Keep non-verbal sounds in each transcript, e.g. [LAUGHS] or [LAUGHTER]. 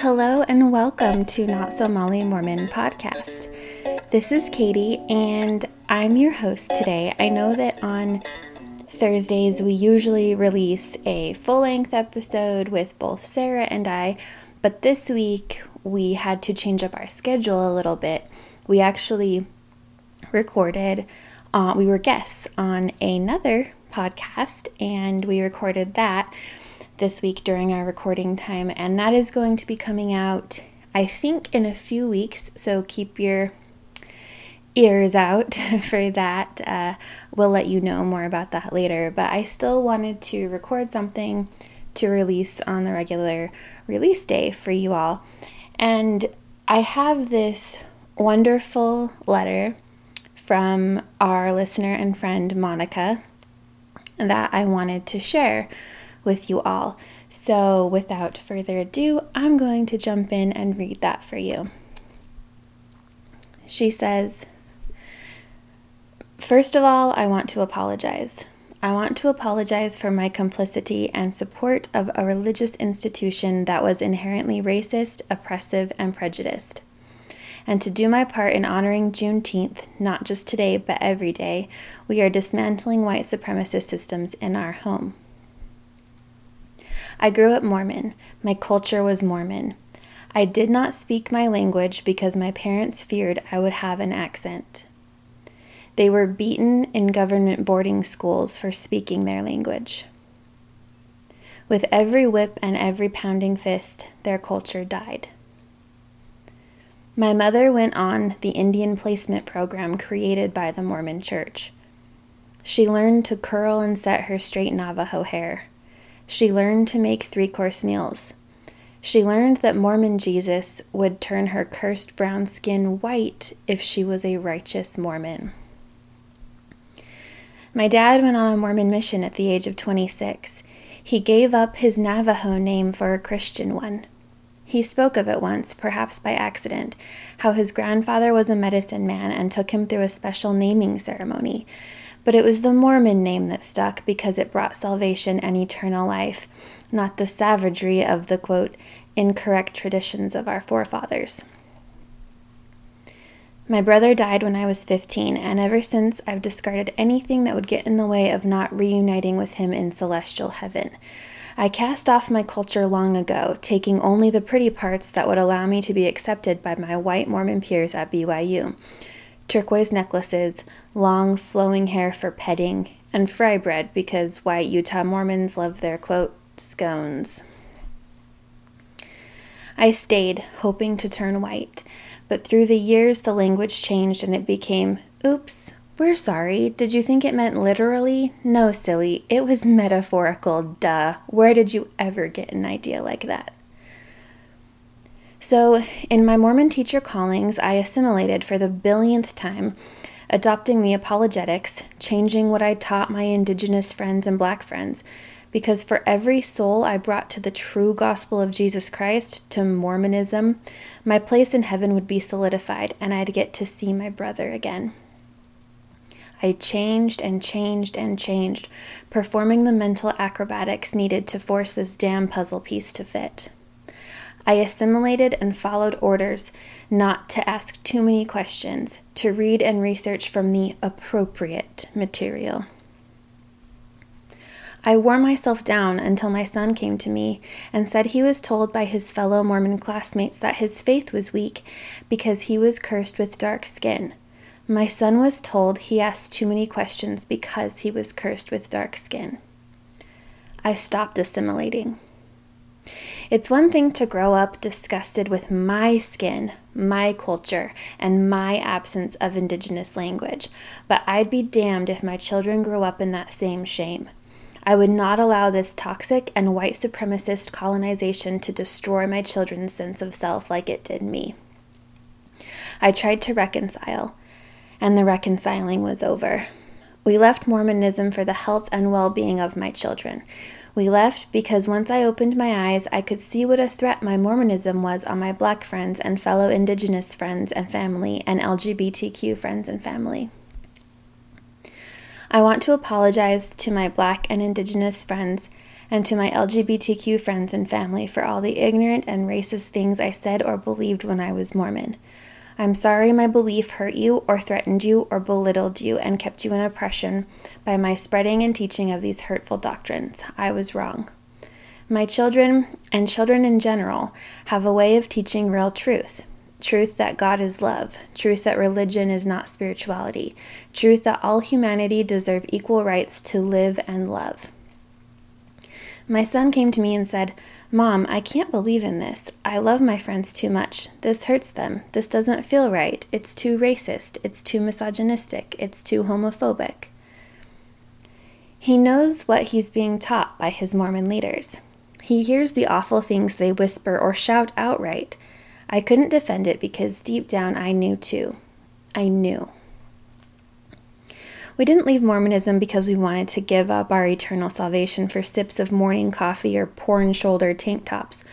Hello and welcome to Not So Molly Mormon podcast. This is Katie and I'm your host today. I know that on Thursdays we usually release a full length episode with both Sarah and I, but this week we had to change up our schedule a little bit. We actually recorded, uh, we were guests on another podcast and we recorded that this week during our recording time, and that is going to be coming out, I think, in a few weeks. So keep your ears out [LAUGHS] for that. Uh, we'll let you know more about that later, but I still wanted to record something to release on the regular release day for you all. And I have this wonderful letter from our listener and friend Monica that I wanted to share with you all. So, without further ado, I'm going to jump in and read that for you. She says, First of all, I want to apologize. I want to apologize for my complicity and support of a religious institution that was inherently racist, oppressive, and prejudiced. And to do my part in honoring Juneteenth, not just today, but every day, we are dismantling white supremacist systems in our home. I grew up Mormon. My culture was Mormon. I did not speak my language because my parents feared I would have an accent. They were beaten in government boarding schools for speaking their language. With every whip and every pounding fist, their culture died. My mother went on the Indian placement program created by the Mormon Church. She learned to curl and set her straight Navajo hair. She learned to make three course meals. She learned that Mormon Jesus would turn her cursed brown skin white if she was a righteous Mormon. My dad went on a Mormon mission at the age of 26. He gave up his Navajo name for a Christian one. He spoke of it once, perhaps by accident, how his grandfather was a medicine man and took him through a special naming ceremony but it was the Mormon name that stuck because it brought salvation and eternal life, not the savagery of the quote, incorrect traditions of our forefathers. My brother died when I was 15, and ever since I've discarded anything that would get in the way of not reuniting with him in celestial heaven. I cast off my culture long ago, taking only the pretty parts that would allow me to be accepted by my white Mormon peers at BYU turquoise necklaces, long flowing hair for petting, and fry bread because white Utah Mormons love their quote, scones. I stayed, hoping to turn white, but through the years the language changed and it became, oops, we're sorry. Did you think it meant literally? No, silly. It was metaphorical, duh. Where did you ever get an idea like that? So, in my Mormon teacher callings, I assimilated for the billionth time, adopting the apologetics, changing what I taught my indigenous friends and black friends, because for every soul I brought to the true gospel of Jesus Christ, to Mormonism, my place in heaven would be solidified and I'd get to see my brother again. I changed and changed and changed, performing the mental acrobatics needed to force this damn puzzle piece to fit. I assimilated and followed orders not to ask too many questions, to read and research from the appropriate material. I wore myself down until my son came to me and said he was told by his fellow Mormon classmates that his faith was weak because he was cursed with dark skin. My son was told he asked too many questions because he was cursed with dark skin. I stopped assimilating. It's one thing to grow up disgusted with my skin, my culture, and my absence of indigenous language, but I'd be damned if my children grew up in that same shame. I would not allow this toxic and white supremacist colonization to destroy my children's sense of self like it did me. I tried to reconcile, and the reconciling was over. We left Mormonism for the health and well being of my children. We left because once I opened my eyes, I could see what a threat my Mormonism was on my black friends and fellow indigenous friends and family and LGBTQ friends and family. I want to apologize to my black and indigenous friends and to my LGBTQ friends and family for all the ignorant and racist things I said or believed when I was Mormon. I'm sorry my belief hurt you or threatened you or belittled you and kept you in oppression by my spreading and teaching of these hurtful doctrines. I was wrong. My children, and children in general, have a way of teaching real truth truth that God is love, truth that religion is not spirituality, truth that all humanity deserve equal rights to live and love. My son came to me and said, Mom, I can't believe in this. I love my friends too much. This hurts them. This doesn't feel right. It's too racist. It's too misogynistic. It's too homophobic. He knows what he's being taught by his Mormon leaders. He hears the awful things they whisper or shout outright. I couldn't defend it because deep down I knew too. I knew. We didn't leave Mormonism because we wanted to give up our eternal salvation for sips of morning coffee or porn shouldered tank tops.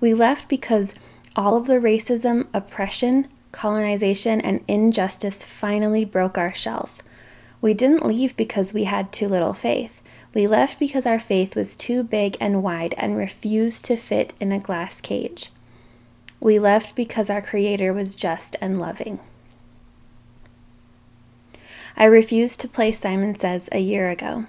We left because all of the racism, oppression, colonization, and injustice finally broke our shelf. We didn't leave because we had too little faith. We left because our faith was too big and wide and refused to fit in a glass cage. We left because our Creator was just and loving. I refused to play Simon Says a year ago.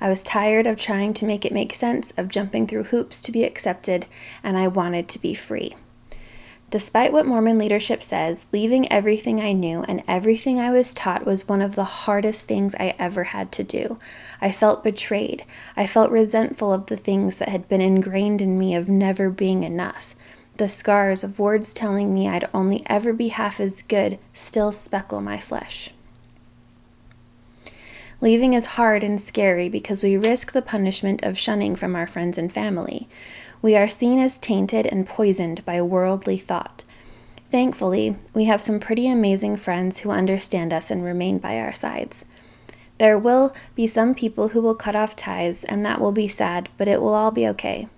I was tired of trying to make it make sense, of jumping through hoops to be accepted, and I wanted to be free. Despite what Mormon leadership says, leaving everything I knew and everything I was taught was one of the hardest things I ever had to do. I felt betrayed. I felt resentful of the things that had been ingrained in me of never being enough. The scars of words telling me I'd only ever be half as good still speckle my flesh. Leaving is hard and scary because we risk the punishment of shunning from our friends and family. We are seen as tainted and poisoned by worldly thought. Thankfully, we have some pretty amazing friends who understand us and remain by our sides. There will be some people who will cut off ties, and that will be sad, but it will all be okay.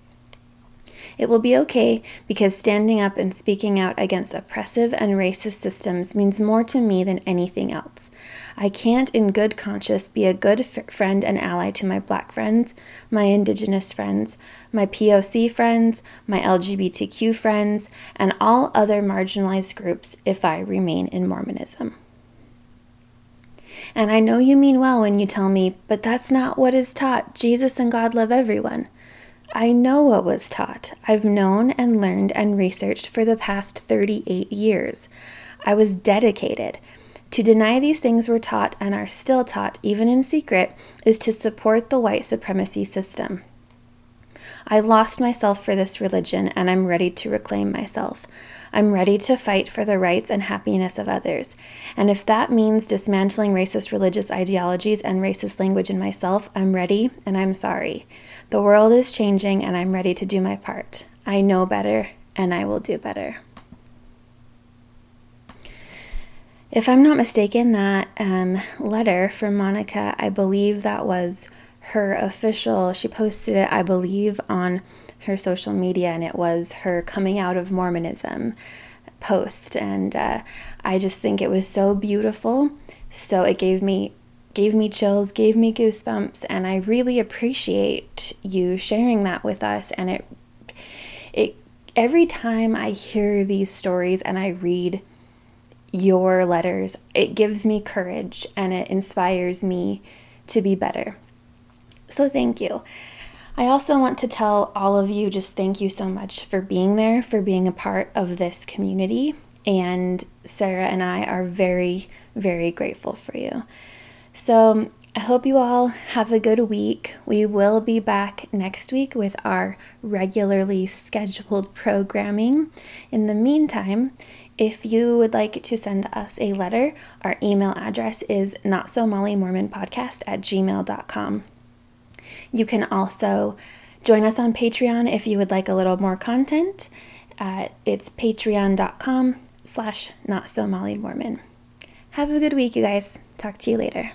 It will be okay because standing up and speaking out against oppressive and racist systems means more to me than anything else. I can't, in good conscience, be a good f- friend and ally to my black friends, my indigenous friends, my POC friends, my LGBTQ friends, and all other marginalized groups if I remain in Mormonism. And I know you mean well when you tell me, but that's not what is taught. Jesus and God love everyone. I know what was taught. I've known and learned and researched for the past 38 years. I was dedicated. To deny these things were taught and are still taught, even in secret, is to support the white supremacy system. I lost myself for this religion and I'm ready to reclaim myself. I'm ready to fight for the rights and happiness of others. And if that means dismantling racist religious ideologies and racist language in myself, I'm ready and I'm sorry. The world is changing and I'm ready to do my part. I know better and I will do better. If I'm not mistaken, that um, letter from Monica, I believe that was her official, she posted it, I believe, on her social media, and it was her coming out of Mormonism post. And uh, I just think it was so beautiful. So it gave me gave me chills, gave me goosebumps, and I really appreciate you sharing that with us. And it it every time I hear these stories and I read your letters. It gives me courage and it inspires me to be better. So, thank you. I also want to tell all of you just thank you so much for being there, for being a part of this community. And Sarah and I are very, very grateful for you. So, I hope you all have a good week. We will be back next week with our regularly scheduled programming. In the meantime, if you would like to send us a letter, our email address is not so molly mormon podcast at gmail.com. You can also join us on Patreon if you would like a little more content. Uh, it's patreon.com slash not so molly mormon. Have a good week, you guys. Talk to you later.